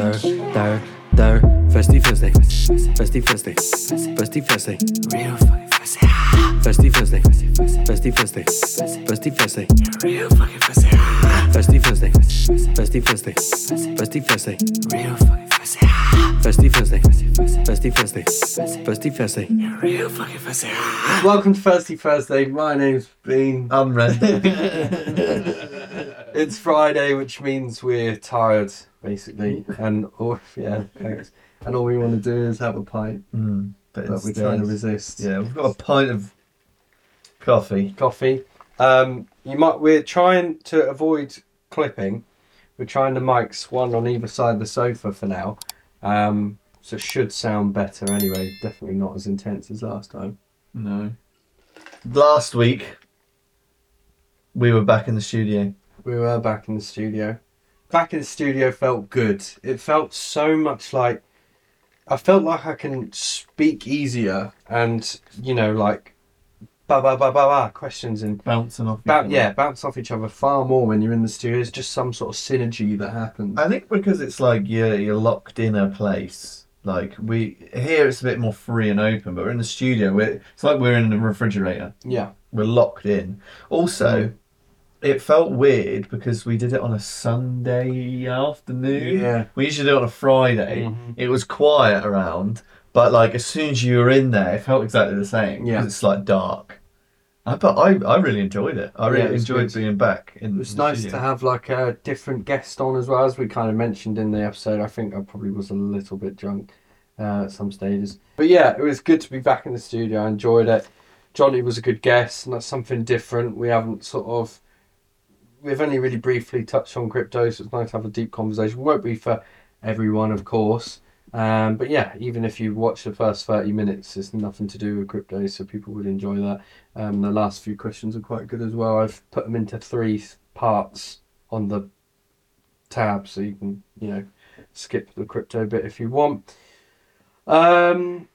Thur, thur, thur. Festy Thursday. Festy Thursday. Festy Thursday. Real fucking Thursday. Festy Thursday. Festy Thursday. Festy Thursday. Real fucking Thursday. Festy Thursday. Festy Thursday. Festy Thursday. Real fucking Thursday. Festy Thursday. Festy Thursday. Festy Thursday. Real fucking Thursday. Welcome to Thirsty Thursday. My name's Bean. I'm red. It's Friday, which means we're tired, basically, and or yeah, thanks. And all we want to do is have a pint, mm, but but we're trying to resist. Yeah, we've got a pint of coffee. Coffee. Um, you might. We're trying to avoid clipping. We're trying the mics one on either side of the sofa for now. Um, so it should sound better anyway. Definitely not as intense as last time. No. Last week, we were back in the studio. We were back in the studio. Back in the studio felt good. It felt so much like I felt like I can speak easier and you know like ba ba ba ba ba questions and Bouncing off. ba- yeah bounce off each other far more when you're in the studio. It's just some sort of synergy that happens. I think because it's like you're, you're locked in a place. Like we here, it's a bit more free and open, but we're in the studio. We're, it's like we're in a refrigerator. Yeah, We're locked in. Also, mm. It felt weird because we did it on a Sunday afternoon. yeah, We usually do it on a Friday. Mhm. It was quiet around, but like as soon as you were in there, it felt exactly the same. Yeah. it's like dark. I but I, I really enjoyed it. I really Yeah, it enjoyed good. being back in. It was nice studio. to have like a different guest on as well, as we kind of mentioned in the episode. I think I probably was a little bit drunk uh, at some stages, but yeah, it was good to be back in the studio. I enjoyed it. Johnny was a good guest, and that's something different. We haven't sort of, we've only really briefly touched on crypto, so it's nice to have a deep conversation. Won't be for everyone, of course. Um, but yeah, even if you watch the first 30 minutes, it's nothing to do with crypto, so people would enjoy that. Um, the last few questions are quite good as well. I've put them into three parts on the tab, so you can, you know, skip the crypto bit if you want. Um,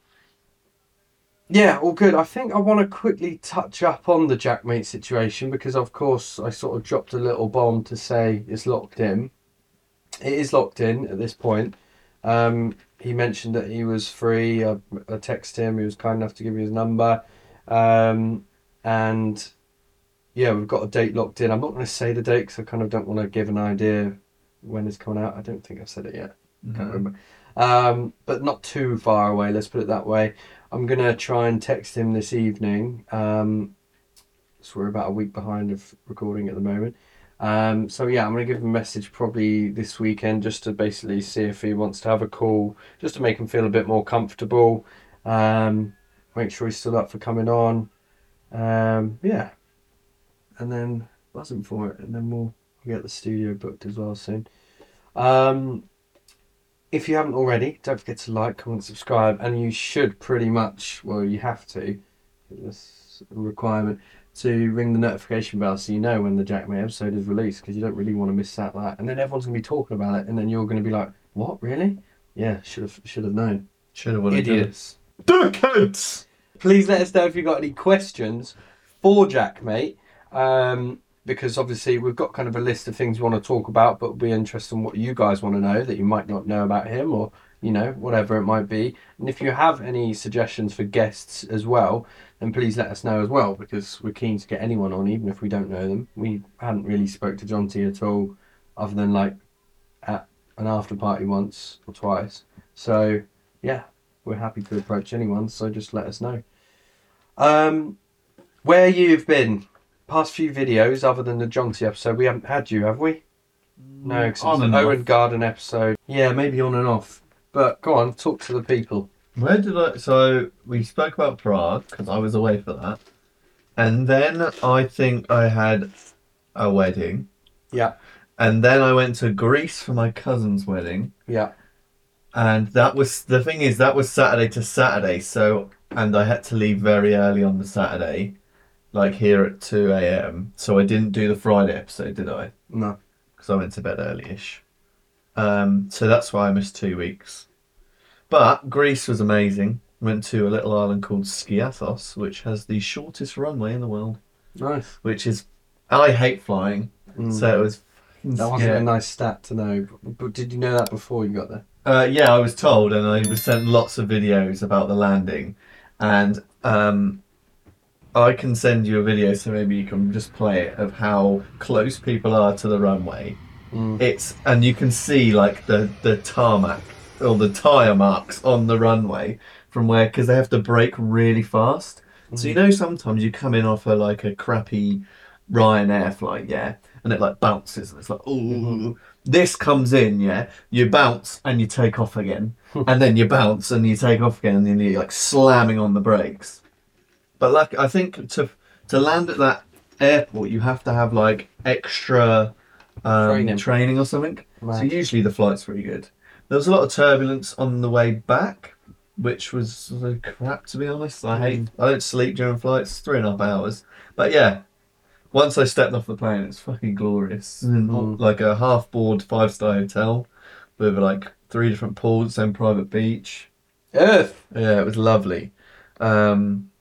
yeah, all good. I think I want to quickly touch up on the Jack Maate situation because, of course, I sort of dropped a little bomb to say it's locked in. It is locked in at this point. Um, he mentioned that he was free. I, I texted him. He was kind enough to give me his number. Um, and yeah, we've got a date locked in. I'm not going to say the date because I kind of don't want to give an idea when it's coming out. I don't think I've said it yet. Can't Mhm. remember. Um, but not too far away. Let's put it that way. I'm gonna try and text him this evening. Um, so we're about a week behind of recording at the moment. Um, so yeah, I'm gonna give him a message probably this weekend just to basically see if he wants to have a call, just to make him feel a bit more comfortable. Um, make sure he's still up for coming on. Um, yeah, and then buzz him for it, and then we'll get the studio booked as well soon. Um, if you haven't already, don't forget to like, comment, subscribe, and you should pretty much, well, you have to, this requirement, to ring the notification bell so you know when the Jack Maate episode is released because you don't really want to miss out that. And then everyone's going to be talking about it, and then you're going to be like, what, really? Yeah, should have should have known. Should have Idiots. Dickheads. Please let us know if you've got any questions for Jack, mate. Um, because obviously we've got kind of a list of things we want to talk about, but we're interested in what you guys want to know that you might not know about him or, you know, whatever it might be. And if you have any suggestions for guests as well, then please let us know as well because we're keen to get anyone on, even if we don't know them. We hadn't really spoke to John T at all, other than like at an after party once or twice. So yeah, we're happy to approach anyone. So just let us know. Um, where you've been past few videos, other than the John T episode, we haven't had you, have we? Mm, no, because On it's and the Owen off. Garden episode. Yeah, maybe on and off. But go on, talk to the people. Where did I? So we spoke about Prague because I was away for that, and then I think I had a wedding, Yeah, and then I went to Greece for my cousin's wedding, yeah, and that was the thing is that was Saturday to Saturday. So and I had to leave very early on the Saturday, like here at two a.m. So I didn't do the Friday episode, did I? no, because I went to bed early-ish. Um, so that's why I missed two weeks. But Greece was amazing. Went to a little island called Skiathos, which has the shortest runway in the world. nice. Which is, I hate flying, Mm. so it was That wasn't yeah. a nice stat to know. But, but did you know that before you got there? Uh, yeah, I was told, and I was sent lots of videos about the landing, and um, I can send you a video so maybe you can just play it of how close people are to the runway. Mm. It's and you can see like the the tarmac or the tire marks on the runway from where because they have to brake really fast. So you know sometimes you come in off a like a crappy Ryanair flight, yeah, and it like bounces and it's like ooh. This comes in, yeah. You bounce and you take off again, and then you bounce and you take off again, and then you're like slamming on the brakes. But like I think to to land at that airport, you have to have like extra um, Training. training. or something. So usually the flight's pretty good. There was a lot of turbulence on the way back, which was uh, crap to be honest. I hate. I don't sleep during flights. Three and a half hours. But yeah, once I stepped off the plane, it's fucking glorious. Mm. Like a half board five star hotel with like three different pools and private beach. Earth. Yeah, it was lovely. Um,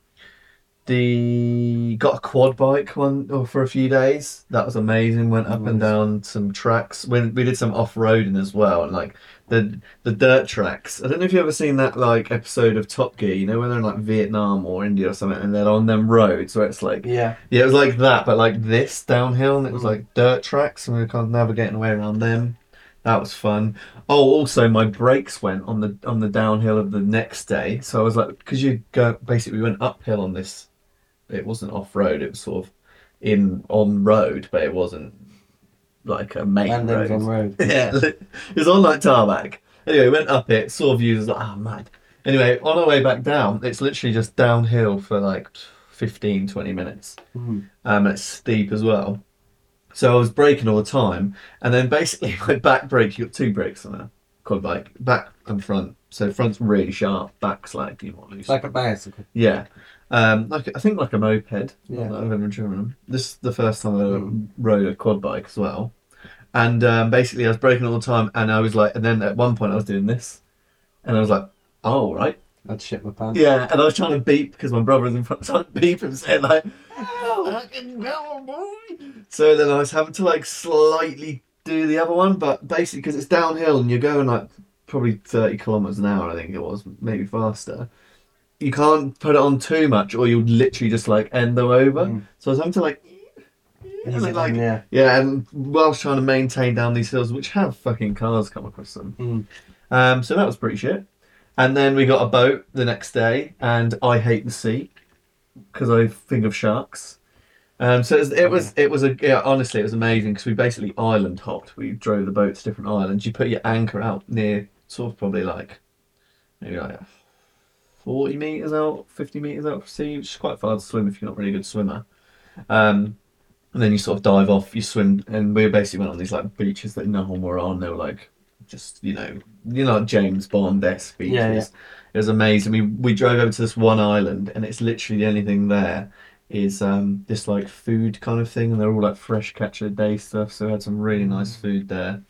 the got a quad bike one oh, for a few days. That was amazing. Went up and down some tracks. When we did some off roading as well, and like the the dirt tracks. I don't know if you ever seen that like episode of Top Gear. You know when they're in like Vietnam or India or something, and they're on them roads where it's like Yeah. yeah, it was like that, but like this downhill, and it was Mm. like dirt tracks, and we were kind of navigating away around them. That was fun. Oh, also my brakes went on the on the downhill of the next day, so I was like, because you go basically we went uphill on this. It wasn't off road; it was sort of in on road, but it wasn't like a main Landings road. on road. Yeah, it was on like tarmac. Anyway, went up it, saw views, was like, oh man. Anyway, on our way back down, it's literally just downhill for like 15, 20 minutes. Mm. Um, and it's steep as well. So I was braking all the time, and then basically my back brake, you got two brakes on a quad bike, back and front. So front's really sharp, back's like you more loose. Like a bicycle. yeah, um, like I think like a moped. Yeah. I've ever driven them. This is the first time I ever Mm. rode a quad bike as well. And um, basically, I was braking all the time, and I was like, and then at one point I was doing this, and I was like, oh right, I'd shit my pants. yeah, and I was trying to beep because my brother was in front, so I'd beep and say like, "Fucking. So then I was having to like slightly do the other one, but basically because it's downhill and you're going like probably 30 kilometers an hour, I think it was, maybe faster. You can't put it on too much, or you'll literally just like end them over. Mm. So I was having to like, Easy and, like yeah. yeah, and whilst trying to maintain down these hills, which have fucking cars come across them. Mm. Um, so that was pretty shit. And then we got a boat the next day, and I hate the sea because I think of sharks. Um, so it was, it was it was a yeah, honestly it was amazing because we basically island hopped. We drove the boat to different islands. You put your anchor out near sort of probably like maybe like forty meters out, fifty meters out of sea, which is quite far to swim if you're not a really good swimmer. Um, and then you sort of dive off, you swim, and we basically went on these like beaches that no one were on. They were like just you know you know James Bond esque beaches. Yeah, yeah. It was amazing. We we drove over to this one island, and it's literally the only thing there is um this like food kind of thing, and they're all like fresh catch of the day stuff. So we had some really nice food there.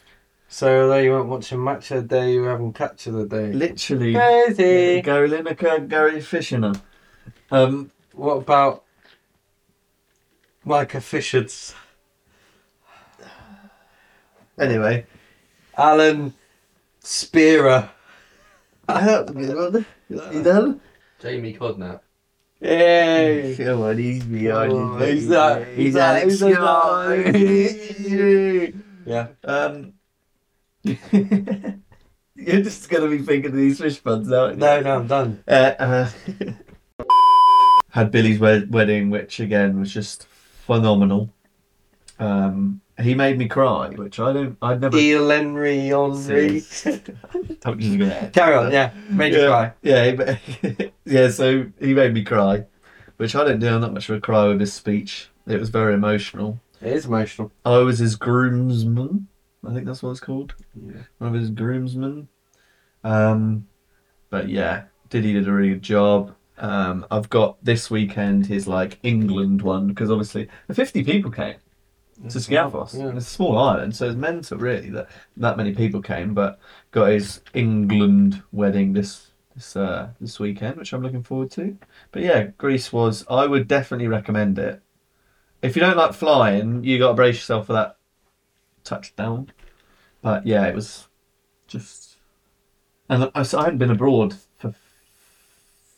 So there you weren't watching match of the day, you were having catch of the day. Literally, Crazy. Gary Lineker, Gary Fisher. Um, What about Micah Fisher's anyway, Alan Spearer? I thought you done? Jamie Codnap. Yay! Come on, he's behind Oh, it. who's that? He's Who's that? Alex Who's Scott. Yeah. Um, you're just gonna be thinking of these fish puns, aren't you? No, no, I'm done. Uh, uh, had Billy's wed- wedding, which again was just phenomenal. Um, he made me cry, which I don't. I'd never. Eel Henry Henry. Don't just go there. Carry on, yeah. Made you yeah, cry. Yeah, he- yeah. So he made me cry, which I don't do. I'm not much of a cry with his speech. It was very emotional. It is emotional. I was his groomsman. I think that's what it's called. Yeah. One of his groomsmen. Um, but yeah, Diddy did a really good job. Um, I've got this weekend his like England one because obviously 50 people came to. Yeah. It's a small island, so it's mental really that that many people came. But got his England wedding this this uh, this weekend, which I'm looking forward to. But yeah, Greece was. I would definitely recommend it. If you don't like flying, you got to brace yourself for that touched down. But yeah, it was just, and I, so I hadn't been abroad for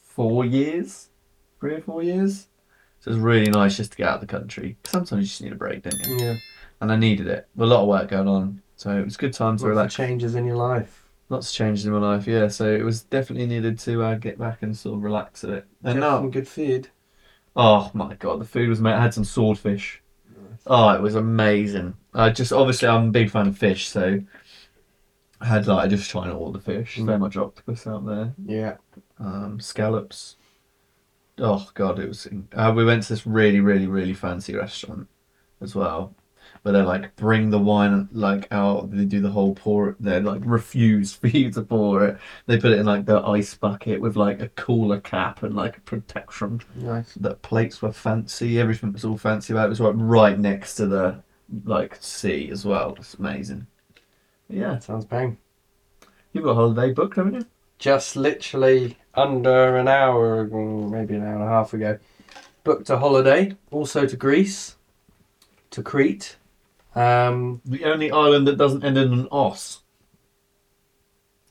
four years, three or four years. So it was really nice just to get out of the country. Sometimes you just need a break, don't you? Yeah. And I needed it. A lot of work going on, so it was a good time to Lots of relax. changes in your life. Lots of changes in my life, yeah. So it was definitely needed to uh, get back and sort of relax a bit. And Get now, some good food. oh my god, the food was made. I had some swordfish. Oh, it was amazing. I just obviously I'm a big fan of fish, so I had like I just trying all the fish. Mm. So much octopus out there, Yeah. um, scallops. Oh god, it was. Uh, we went to this really, really, really fancy restaurant as well, where they're like bring the wine like out. They do the whole pour. it. They like refuse for you to pour it. They put it in like the ice bucket with like a cooler cap and like a protection. Nice. The plates were fancy. Everything was all fancy about it. It was like right next to the like sea as well. It's amazing. Yeah, Sounds bang. you've got a holiday booked, haven't you? Just literally under an hour, maybe an hour and a half ago, booked a holiday. Also to Greece, to Crete. Um, The only island that doesn't end in an os.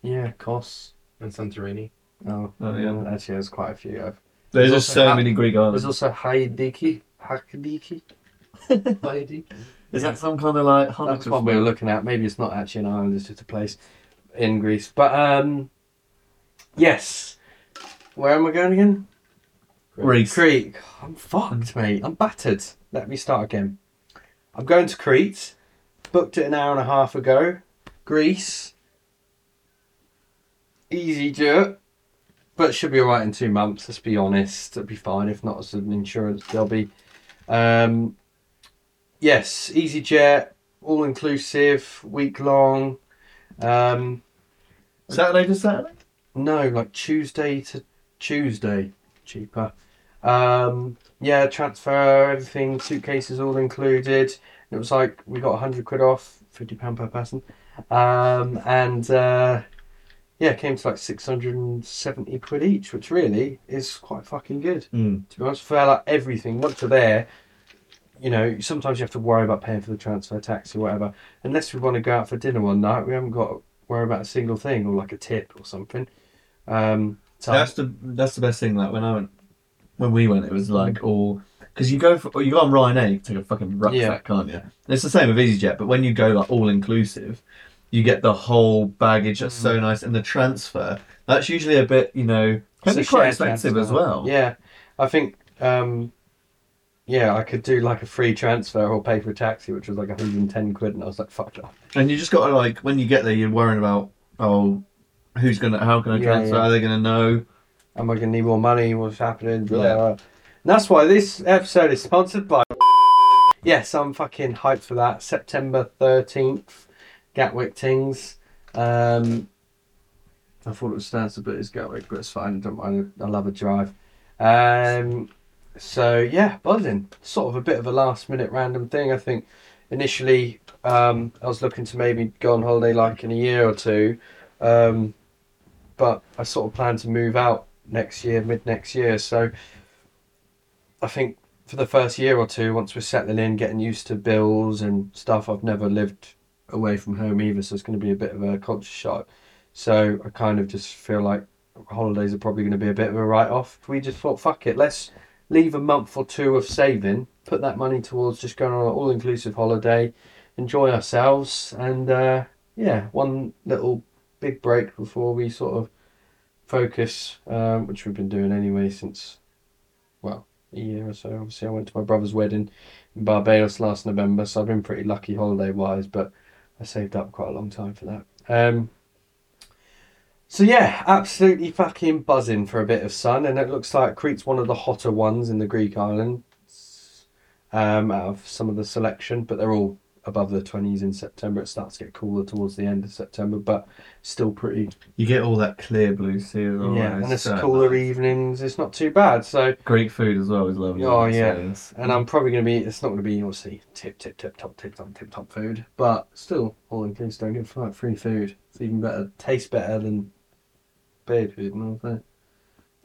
yeah, Kos. And Santorini. Oh, Oh, yeah. yeah. Actually, there's quite a few. I've- There's There's just also so Ha- many Greek islands. There's also Haidiki. Hakadiki. Haidiki. Is that some kind of like That's what we were looking at. Maybe it's not actually an island; it's just a place in Greece. But um, yes. Where am I going again? Greece. Crete. I'm fucked, mate. I'm battered. Let me start again. I'm going to Crete. Booked it an hour and a half ago. Greece. EasyJet. But should be alright in two months, let's be honest. It'll be fine. If not, it's an insurance they'll be. Um, yes, EasyJet, all inclusive, week long. Um, Saturday to Saturday? no, like Tuesday to Tuesday, cheaper. Um, yeah, transfer, everything, suitcases all included. It was like we got hundred quid off, fifty pound per person, um, and uh, yeah, it came to like six hundred and seventy quid each, which really is quite fucking good. Mm. To be honest, for like everything, once you're there, you know, sometimes you have to worry about paying for the transfer taxi or whatever. Unless we want to go out for dinner one night, we haven't got to worry about a single thing or like a tip or something. Um, so That's the that's the best thing. Like when I went, when we went, it was like all because you go for you go on Ryanair, you can take a fucking rucksack, Yeah. can't you? And it's the same with EasyJet, but when you go like all inclusive, you get the whole baggage. That's so nice, and the transfer that's usually a bit, you know, can It's a be quite shared expensive as transfer. well. Yeah, I think. Um, yeah, I could do like a free transfer or pay for a taxi, which was like 110 quid, and I was like, "Fuck off." And you just got to like when you get there, you're worrying about oh, who's gonna, how can I Yeah, transfer? yeah. Are they gonna know? Am I gonna need more money? What's happening? Blah, Yeah. blah. And that's why this episode is sponsored by. Yes, I'm fucking hyped for that. September 13th, Gatwick Tings. Um, I thought it was Stansted, but it's Gatwick, but it's fine. I don't mind. I love a drive. Um, so yeah, buzzing. Sort of a bit of a last minute random thing. I think initially um, I was looking to maybe go on holiday like in a year or two, um, but I sort of plan to move out next year, mid next year. So I think for the first year or two, once we're settling in, getting used to bills and stuff, I've never lived away from home either, so it's going to be a bit of a culture shock. So I kind of just feel like holidays are probably going to be a bit of a write off. We just thought, fuck it, let's leave a month or two of saving, put that money towards just going on an all inclusive holiday, enjoy ourselves, and uh, yeah, one little big break before we sort of focus, um, which we've been doing anyway since, well, a year or so. Obviously, I went to my brother's wedding in Barbados last November, so I've been pretty lucky holiday wise, but I saved up quite a long time for that. Um, so yeah, absolutely fucking buzzing for a bit of sun, and it looks like Crete's one of the hotter ones in the Greek islands um, out of some of the selection, but they're all above the 20s in September. It starts to get cooler towards the end of September, but still pretty You get all that clear blue sea yeah, and it's so cooler nice. evenings. It's not too bad. So, Greek food as well is lovely. Oh, yeah. and I'm probably gonna be. It's not gonna be obviously tip, tip, tip, top, tip, top, tip, top food, but still, all in inclusive. Don't get like free food. It's even better. Tastes better than paid food and all that.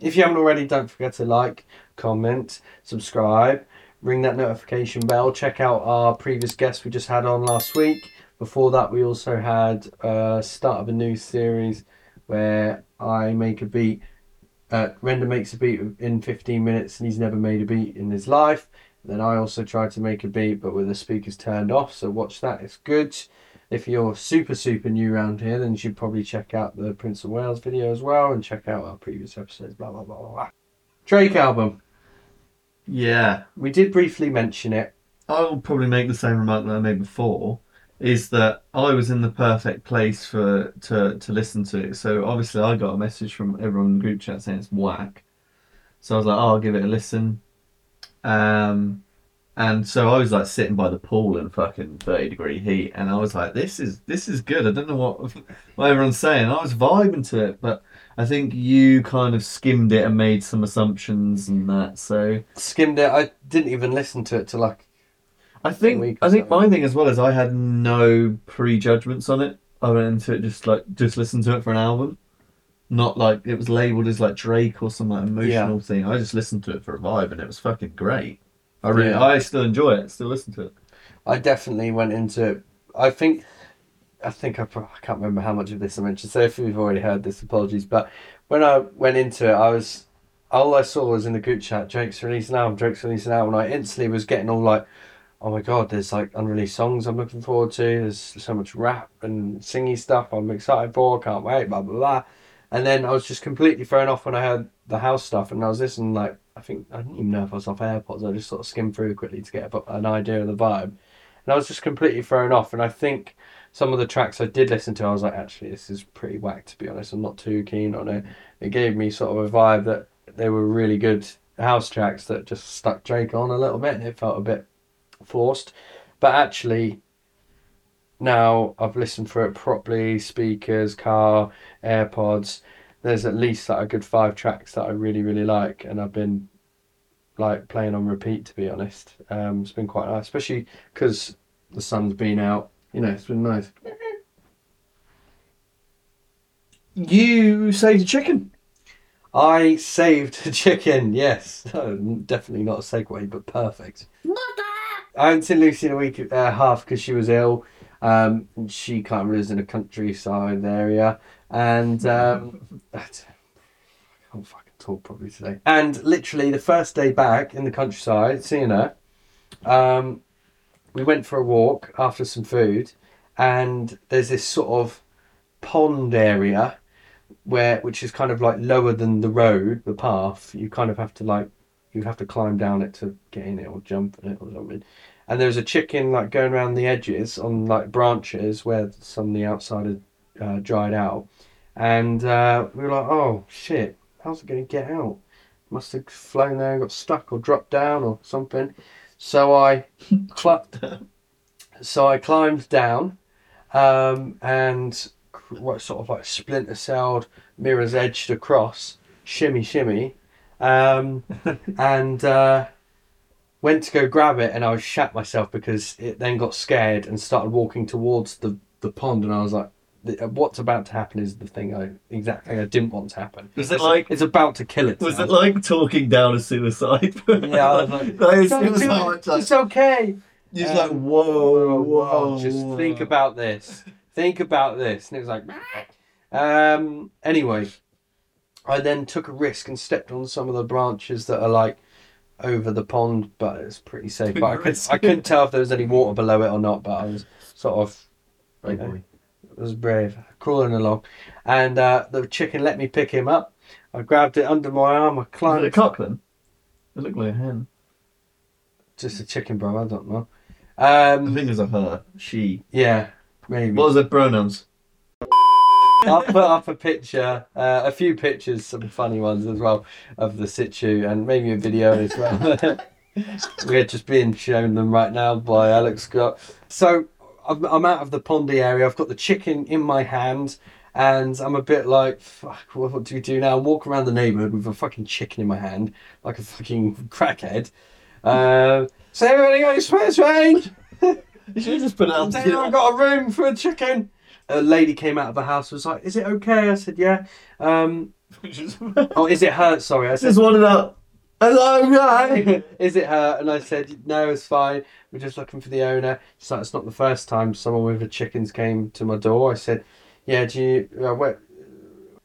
If you haven't already, don't forget to like, comment, subscribe, ring that notification bell. Check out our previous guests we just had on last week. Before that, we also had uh, start of a new series where I make a beat. Uh, Render makes a beat in 15 minutes, and he's never made a beat in his life. Then I also tried to make a beat, but with the speakers turned off. So watch that; it's good. If you're super super new around here, then you should probably check out the Prince of Wales video as well, and check out our previous episodes. Blah blah blah. blah. Drake album. Yeah. We did briefly mention it. I'll probably make the same remark that I made before. Is that I was in the perfect place for to to listen to it. So obviously I got a message from everyone in the group chat saying it's whack. So I was like, oh, I'll give it a listen. Um, and so I was like sitting by the pool in fucking thirty degree heat, and I was like, this is this is good. I don't know what what everyone's saying. I was vibing to it, but I think you kind of skimmed it and made some assumptions and that. So Skimmed it. I didn't even listen to it till like I think I think my thing as well is I had no prejudgments on it. I went into it just like just listened to it for an album, not like it was labeled as like Drake or some like emotional thing. I just listened to it for a vibe and it was fucking great. I really, Yeah. I still enjoy it. Still listen to it. I definitely went into. I think, I think I, pro- I can't remember how much of this I mentioned. So if you've already heard this, apologies. But when I went into it, I was all I saw was in the group chat, Drake's releasing an album, Drake's releasing an album, and I instantly was getting all like, oh my god, there's like unreleased songs I'm looking forward to. There's so much rap and singy stuff I'm excited for. Can't wait. Blah blah blah. And then I was just completely thrown off when I heard the house stuff, and I was listening like I think I didn't even know if I was off AirPods. I just sort of skimmed through quickly to get an idea of the vibe, and I was just completely thrown off. And I think some of the tracks I did listen to, I was like, actually, this is pretty whack to be honest. I'm not too keen on it. It gave me sort of a vibe that they were really good house tracks that just stuck Drake on a little bit, and it felt a bit forced. But actually, now I've listened for it properly, speakers, car, AirPods. There's at least like a good five tracks that I really, really like, and I've been like playing on repeat. To be honest, um, it's been quite nice, especially because the sun's been out. You know, it's been nice. You saved a chicken. I saved a chicken. Yes, definitely not a segue, but perfect. I haven't seen Lucy in a week and a half because she was ill. Um, and she kind of lives in a countryside area, and um, I can't fucking talk properly today. And literally, the first day back in the countryside, seeing her, um, we went for a walk after some food, and there's this sort of pond area where which is kind of like lower than the road, the path. You kind of have to like you have to climb down it to get in it or jump in it or something. And there's a chicken like going around the edges on like branches where some of the outside had uh, dried out. And uh, we were like, oh shit, how's it going to get out? Must have flown there and got stuck or dropped down or something. So I, cl- so I climbed down, um, and what sort of like splinter celled, mirrors edged across, shimmy shimmy, um, and uh, went to go grab it, and I was shat myself because it then got scared and started walking towards the the pond, and I was like. "The- What's about to happen is the thing I exactly I didn't want to happen. Was it It's- like- it's about to kill it? Was it like talking down a suicide? Yeah, I was like, That is- "Don't it was like, it's okay. You're Um, like, whoa, whoa. Just think about this. Think about this. And it was like, um. Anyway, I then took a risk and stepped on some of the branches that are like over the pond, but it's pretty safe. But I, a could, risk. I couldn't tell if there was any water below it or not. But I was sort of was brave, crawling along, and uh, the chicken let me pick him up. I grabbed it under my arm. I Was it a climbed. cock then? It looked like a hen. Just a chicken, bro. I don't know. I Um, think it was a her. She. yeah, maybe. What was the pronouns? I'll put up a picture, uh, a few pictures, some funny ones as well, of the situ, and maybe a video as well. We're just being shown them right now by Alex Scott. So I'm, I'm out of the pondy area. I've got the chicken in my hand, and I'm a bit like, fuck, what, what do we do now? Walk around the neighbourhood with a fucking chicken in my hand, like a fucking crackhead. Uh, so everybody got express range. You should have just put it out. Has anyone got a room for a chicken? A lady came out of the house was like, "Is it okay?" I said, "Yeah." Um, oh, is it hurt? Sorry, I said. Just wanted out. Hello, guy. is it her? And I said, no, it's fine. We're just looking for the owner. She's like, it's not the first time someone with the chickens came to my door. I said, yeah, do you, uh, where?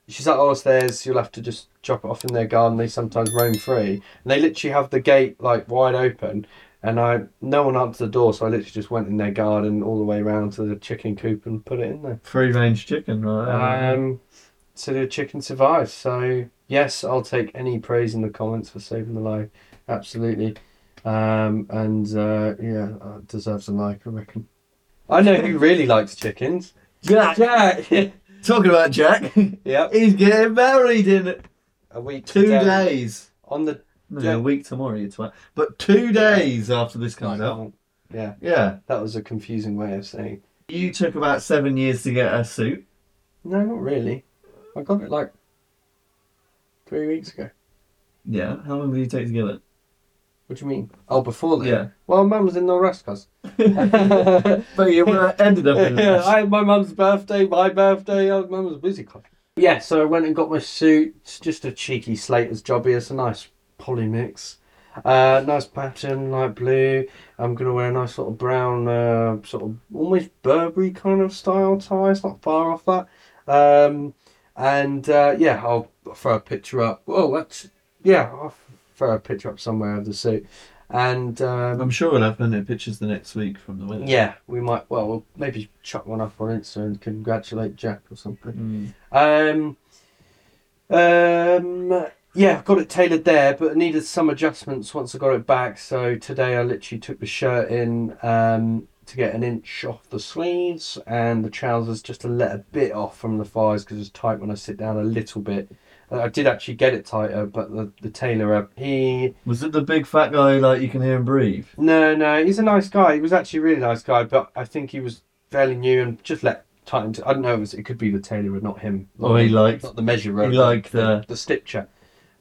She's like, oh, it's theirs. You'll have to just drop it off in their garden. They sometimes roam free. And they literally have the gate like wide open. And I, no one answered the door, so I literally just went in their garden all the way around to the chicken coop and put it in there. Free range chicken, right? Um, so the chicken survived. So yes, I'll take any praise in the comments for saving the life. Absolutely. Um, and uh, yeah, uh, deserves a like, I reckon. I know who really likes chickens. Jack. Jack. Talking about Jack, yep. he's getting married in A week two today. days. on the. No, Jack- a week tomorrow, you twat. But two days after this comes out. Yeah, Yeah. that was a confusing way of saying. You took about seven years to get a suit. No, not really. I got it like three weeks ago. Yeah. How long did you take to get it? What do you mean? Oh, before that. Yeah. Well, Mum was in no rush, cuz. But you ended up in yeah, I had my mum's birthday, my birthday. Oh, mum was busy. Cuz. Yeah, so I went and got my suit. Just a cheeky Slater's jobby. It's a nice poly mix. Uh, nice pattern, light blue. I'm gonna wear a nice sort of brown, uh, sort of almost Burberry kind of style tie. It's not far off that. Um, and uh, yeah, I'll throw a picture up. Oh, that's yeah. I'll throw a picture up somewhere of the suit. And um, I'm sure we'll have plenty of pictures the next week from the wedding. yeah, we might. Well, we'll maybe chuck one up on Insta and congratulate Jack or something. Mm. Um, um, yeah, I've got it tailored there, but I needed some adjustments once I got it back. So today I literally took the shirt in um, to get an inch off the sleeves and the trousers just to let a bit off from the thighs because it's tight when I sit down a little bit. Uh, I did actually get it tighter, but the, the tailor, uh, he Was it the big fat guy like you can hear him breathe? no, no, he's a nice guy. He was actually a really nice guy, but I think he was fairly new and just let tighten. To, I don't know. It, was, it could be the tailor, not him. Not Or he liked not the measurer. he liked the, the- the stitcher.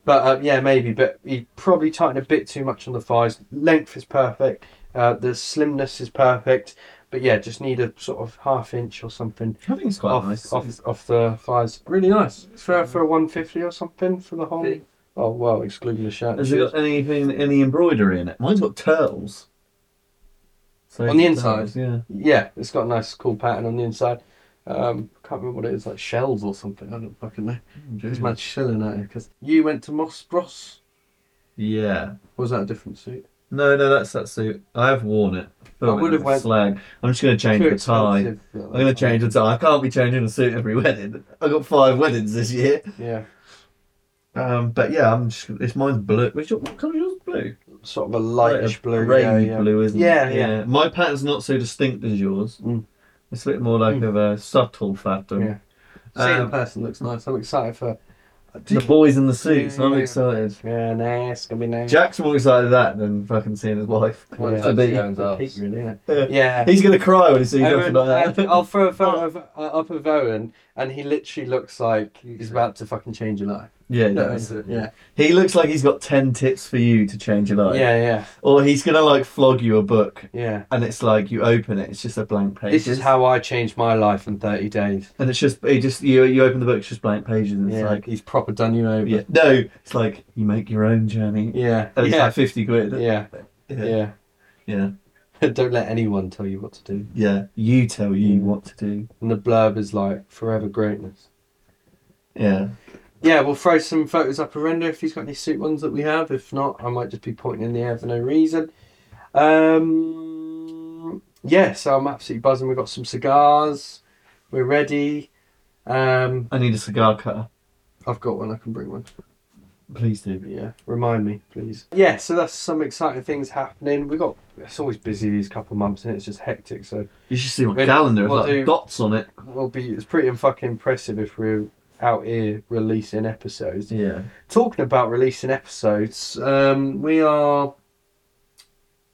But uh, yeah, maybe. But he probably tightened a bit too much on the thighs. Length is perfect. Uh, the slimness is perfect. But yeah, just need a sort of half inch or something I think it's quite off, nice. off off the thighs. Really nice. It's for for a one fifty or something for the whole. Oh well, excluding the shirt. Has it got anything, any embroidery in it? Mine's got turtles. So On the it's inside? turtles, yeah. Yeah, it's got a nice cool pattern on the inside. Um, can't remember what it is, like shells or something. I don't fucking know. There's man chilling at it because you went to Moss Bros. Yeah. Or was that a different suit? No, no, that's that suit. I have worn it. I would have went- slag. I'm just going to change the tie. I'm going to change the tie. I can't be changing the suit every wedding. I got five weddings this year. Yeah, Um, but yeah, I'm just. It's mine's blue. Which what colour is yours? Blue. sort of a lightish blue. Grey yeah, yeah. blue, isn't Yeah, it? yeah. yeah. My pattern's not so distinct as yours. Mm. It's a bit more like Mm. of a subtle pattern. Yeah. Seeing Um, the person looks nice. I'm excited for. The boys in the suits. I'm Yeah. excited. Yeah, nice. It's gonna be nice. Jack's more excited at that than fucking seeing his wife. Well, to yeah, be. it's a peak, really, isn't? Yeah. Yeah. He's gonna cry when he sees Owen, nothing like that. I'll throw a photo of, uh, up of Owen, and he literally looks like he's about to fucking change your life. yeah, he No, does. yeah, He looks like he's got ten tips for you to change your life. yeah, yeah, Or he's gonna like flog you a book, yeah. and it's like you open it, it's just a blank page. This is how I changed my life in 30 days. And it's just, it just you you open the book, it's just blank pages, and it's yeah, like, he's proper done you over. yeah, no, it's like you make your own journey. yeah, And it's yeah, like fifty quid. yeah, yeah, yeah. yeah. Don't let anyone tell you what to do. yeah. You tell you Mm. what to do. And the blurb is like forever greatness. Yeah. Yeah, we'll throw some photos up a render if he's got any suit ones that we have. If not, I might just be pointing in the air for no reason. Um, yeah, so I'm absolutely buzzing. We've got some cigars. We're ready. Um, I need a cigar cutter. I've got one. I can bring one. Please do. Yeah, remind me, please. Yeah, so that's some exciting things happening. We got. It's always busy these couple months, and it's just hectic. So You should see my We'll- calendar. There's we'll like do- dots on it. we'll be. It's pretty fucking impressive if we're out here releasing episodes. Yeah. talking about releasing episodes, um, we are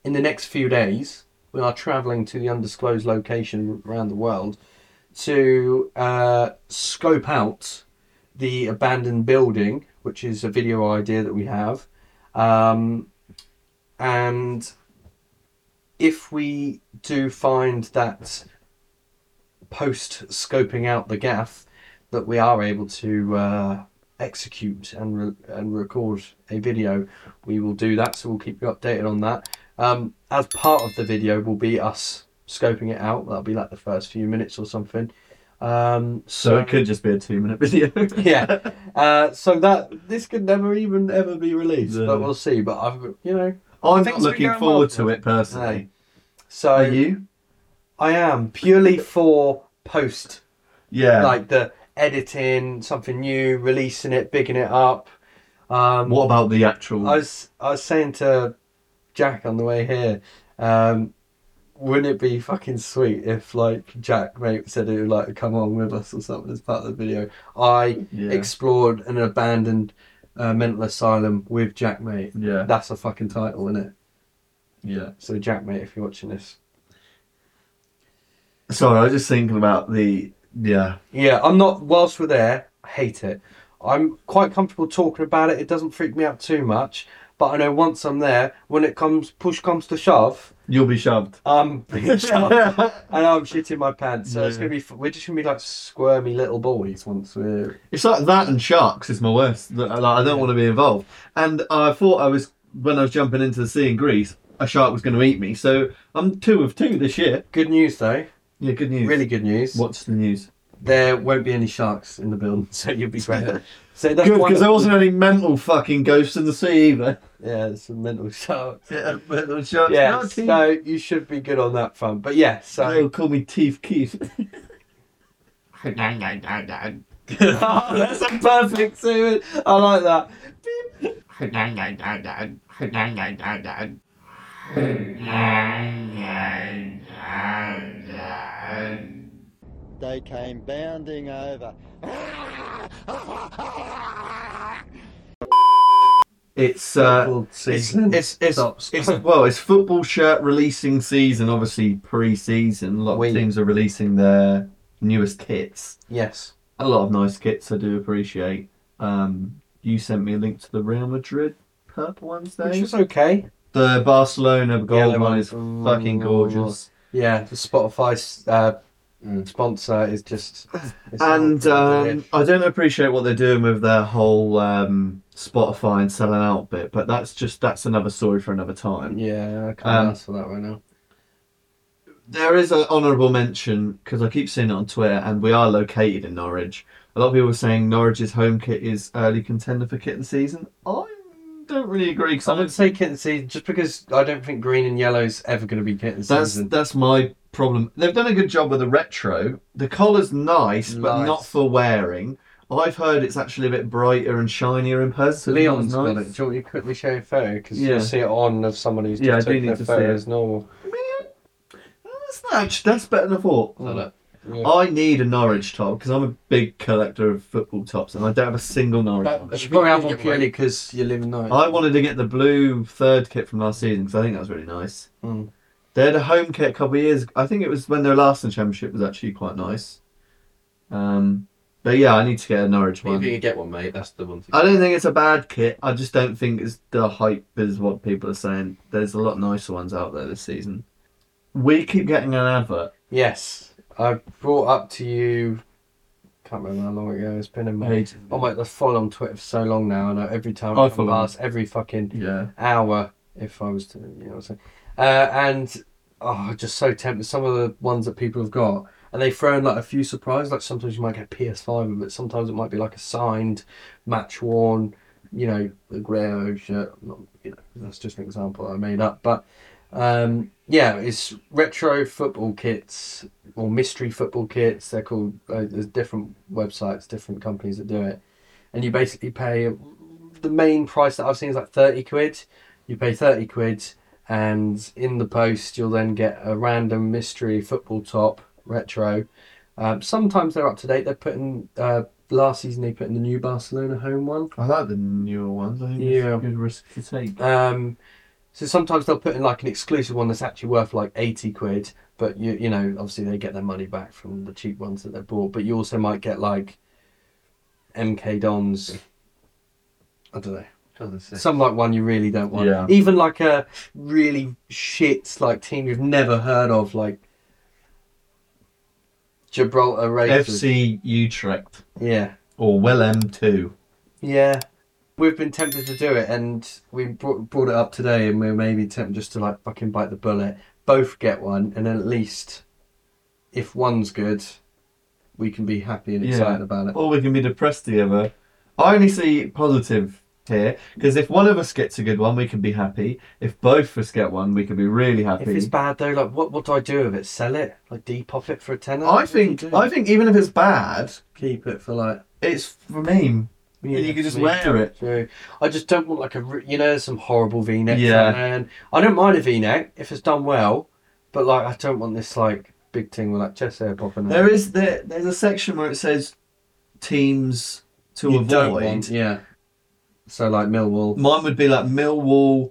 in the next few days. We are travelling to the undisclosed location around the world to uh, scope out the abandoned building, which is a video idea that we have, um, and if we do find that post scoping out the gaff that we are able to uh, execute and re- and record a video, we will do that. So we'll keep you updated on that. Um, as part of the video will be us scoping it out. That'll be like the first few minutes or something. Um, So it could just be a two minute video. yeah. Uh, so that this could never even ever be released, No. but we'll see. But I've you know I'm Things not been looking going forward well. to it personally. so Are you? I am purely for post Yeah. like the editing something new, releasing it, bigging it up. Um, what about the actual? I was I was saying to Jack on the way here, um, wouldn't it be fucking sweet if like Jack Maate said he would like to come on with us or something as part of the video? I yeah. explored an abandoned uh, mental asylum with Jack Maate. yeah. That's a fucking title, isn't it? yeah. So Jack Maate, if you're watching this, Sorry, I was just thinking about the. Yeah. yeah, I'm not. Whilst we're there, I hate it. I'm quite comfortable talking about it. It doesn't freak me out too much. But I know once I'm there, when it comes push comes to shove, You'll be shoved. I'm being shoved. and I'm shitting my pants. So it's Yeah. gonna be. f- We're just gonna be like squirmy little boys once we're. It's like that and sharks is my worst. Like, I don't want to be involved. And I thought I was when I was jumping into the sea in Greece, a shark was going to eat me. So I'm two of two this year. Good news though. Yeah, good news. Really good news. What's the news? There won't be any sharks in the building, so you'll be great. So that's Good, one because of- there wasn't any mental fucking ghosts in the sea either. Yeah, there's some mental sharks. Yeah, mental sharks. Yeah, No, Teeth- so you should be good on that front. But yeah, so They'll call me Teeth Keith. that's a perfect suit. I like that. They came bounding over. It's uh, it's season it's it's, stops. it's well, it's football shirt releasing season. Obviously, pre-season. A lot of We- teams are releasing their newest kits. yes. A lot of nice kits. I do appreciate. Um, you sent me a link to the Real Madrid purple ones. Which Dave. was okay. The Barcelona gold Yellow one one. is fucking gorgeous. Yeah, the Spotify uh, sponsor is just. it's And um, I don't appreciate what they're doing with their whole um, Spotify and selling out bit, but that's just that's another story for another time. yeah, I can't um, ask for that right now. There is an honourable mention because I keep seeing it on Twitter, and we are located in Norwich. A lot of people are saying Norwich's home kit is early contender for kitten season. I don't really agree because I would say kitten season just because I don't think green and yellow is ever going to be kitten that's season. that's my problem. They've done a good job with the retro. The collar's nice, but Nice. not for wearing. I've heard it's actually a bit brighter and shinier in person. So Leon's That's got it. Do you want me to quickly show you a photo? Because Yeah. you'll see it on of someone who's just Yeah, I do taking need their to see photo it. as normal. That's, not, that's better than I thought. Yeah. I need a Norwich top because I'm a big collector of football tops and I don't have a single Norwich But one. you should probably have one purely because you live in Norwich. I wanted to get the blue third kit from last season because I think that was really nice. Mm. They had a home kit a couple of years. I think it was when they were last in the championship was actually quite nice. Um, but yeah, I need to get a Norwich If you one. can get one, mate, that's the one. To I don't think it's a bad kit. I just don't think it's the hype is what people are saying. There's a lot nicer ones out there this season. We keep getting an advert. Yes, I brought up to you. Can't remember how long ago it's been in my. Oh my, I've followed on Twitter for so long now, and every time I I come follow past, every fucking Yeah. hour, if I was to, you know what I'm saying. Uh, and oh, just so tempted. Some of the ones that people have got, and they throw in like a few surprises. Like sometimes you might get PS5 but. Sometimes it might be like a signed, match worn, you know, a Greo shirt. Not, you know, that's just an example I made up. But um, yeah, it's retro football kits or mystery football kits. They're called. Uh, there's different websites, different companies that do it, and you basically pay. The main price that I've seen is like thirty quid. You pay thirty quid, and in the post you'll then get a random mystery football top retro. Um, sometimes they're up to date. They're putting uh, last season they put in the new Barcelona home one. I like the newer ones. I think Yeah. it's a good risk to take. Um, so sometimes they'll put in like an exclusive one that's actually worth like eighty quid, but you you know obviously they get their money back from the cheap ones that they bought. But you also might get like MK Dons. I don't know. Some like one you really don't want. Yeah. Even like a really shit like team you've never heard of, like Gibraltar Racers. FC Utrecht Yeah. or Willem 2. Yeah. We've been tempted to do it, and we brought, brought it up today, and we're maybe tempted just to like fucking bite the bullet. Both get one, and then at least if one's good, we can be happy and Yeah. excited about it. Or we can be depressed together. I only see positive here because if one of us gets a good one, we can be happy. If both of us get one, we can be really happy. If it's bad though, like what what do I do with it? Sell it? Like depop it for a tenner? I think? I think even if it's bad, keep it for like it's for me. Yeah, you can just me wear it. True. I just don't want like a you know some horrible V-neck. Yeah. and I don't mind a V-neck if it's done well, but like I don't want this like big thing with like chest hair popping out. There is there. There's a section where it says teams to You don't avoid. want- yeah. So like Millwall. Mine would be like Millwall,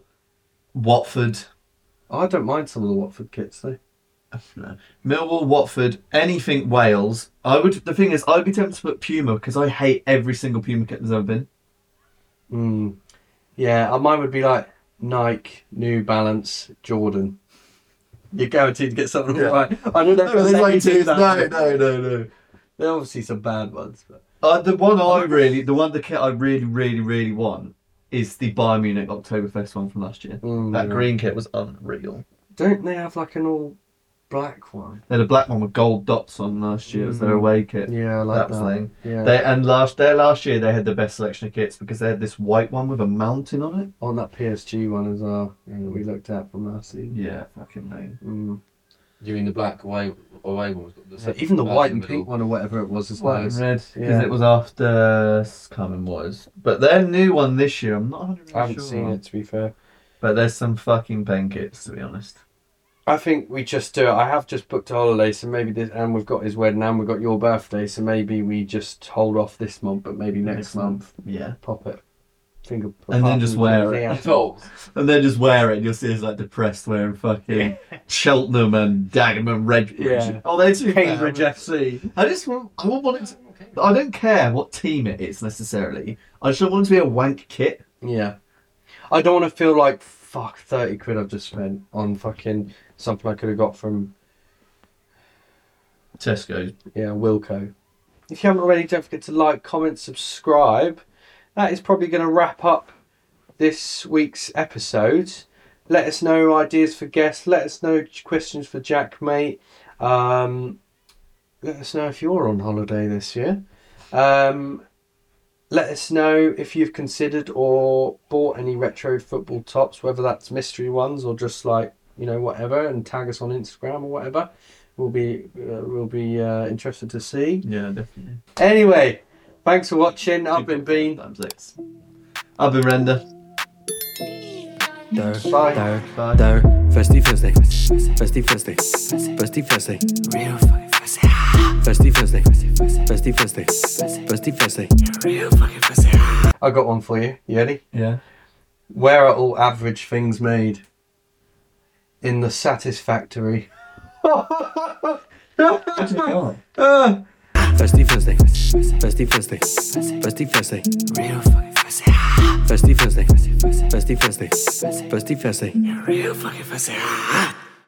Watford. I don't mind some of the Watford kits though. No. Millwall, Watford, anything Wales. I would. The thing is, I'd be tempted to put Puma because I hate every single Puma kit there's ever been. Mm. Yeah, uh, mine would be like Nike, New Balance, Jordan. You're guaranteed to get something Yeah. right. I don't know if there's like you do two. that. No, no, no, no. There are obviously some bad ones, but Uh, the one I really, the one the kit I really, really, really want is the Bayern Munich Oktoberfest one from last year. Mm, That green kit was unreal. don't they have like an all black one? They had a black one with gold dots on last year as their Mm. away kit. Yeah, I like that that. thing. Yeah. They and last their last year they had the best selection of kits because they had this white one with a mountain on it. On that PSG one as well, yeah, that we looked at from last season. Yeah, fucking name. Mm. You mean the black away away one's the Yeah, even the white and pink one or whatever it was as White and red because Yeah. it was after Common was, but their new one this year I'm not 100 I haven't sure. seen it to be fair. But there's some fucking pen kits to be honest. I think we just do it. I have just booked a holiday, so maybe this, and we've got his wedding, and we've got your birthday, so maybe we just hold off this month, but maybe next, Next month, Yeah. pop it. Finger, And then just wear it. Yeah. Oh, And then just wear it, and you'll see us like depressed wearing fucking Cheltenham and Dagenham and Redbridge. Yeah. Oh, they're too Cambridge bad. FC. I just want, I want it. To, I don't care what team it is necessarily. I just want it to be a wank kit. Yeah. I don't want to feel like fuck thirty quid I've just spent on fucking something I could have got from Tesco. yeah Wilko. If you haven't already, don't forget to like, comment, subscribe. That is probably going to wrap up this week's episode. Let us know ideas for guests. Let us know questions for Jack Maate. Um, let us know if you're on holiday this year. Um, let us know if you've considered or bought any retro football tops, whether that's mystery ones or just like you know whatever, and tag us on Instagram or whatever. We'll be uh, we'll be uh, interested to see. Yeah, definitely. Anyway, thanks for watching. I've been Bean. Times six. I've been Render. Der, Bye. der, Bye. der, Festi Festi, Festi Festi, Festi Festi, real fucking Festi, Festi Festi, Festi Festi, Festi Festi, real fucking Festi. I got one for you. You ready? Yeah. Where are all average things made? In the Satisfactory. Festi Festi, Festi Festi, Festi Festi, real fucking Festi Festi, Festi Festi, Festi Festi, real fucking Festi.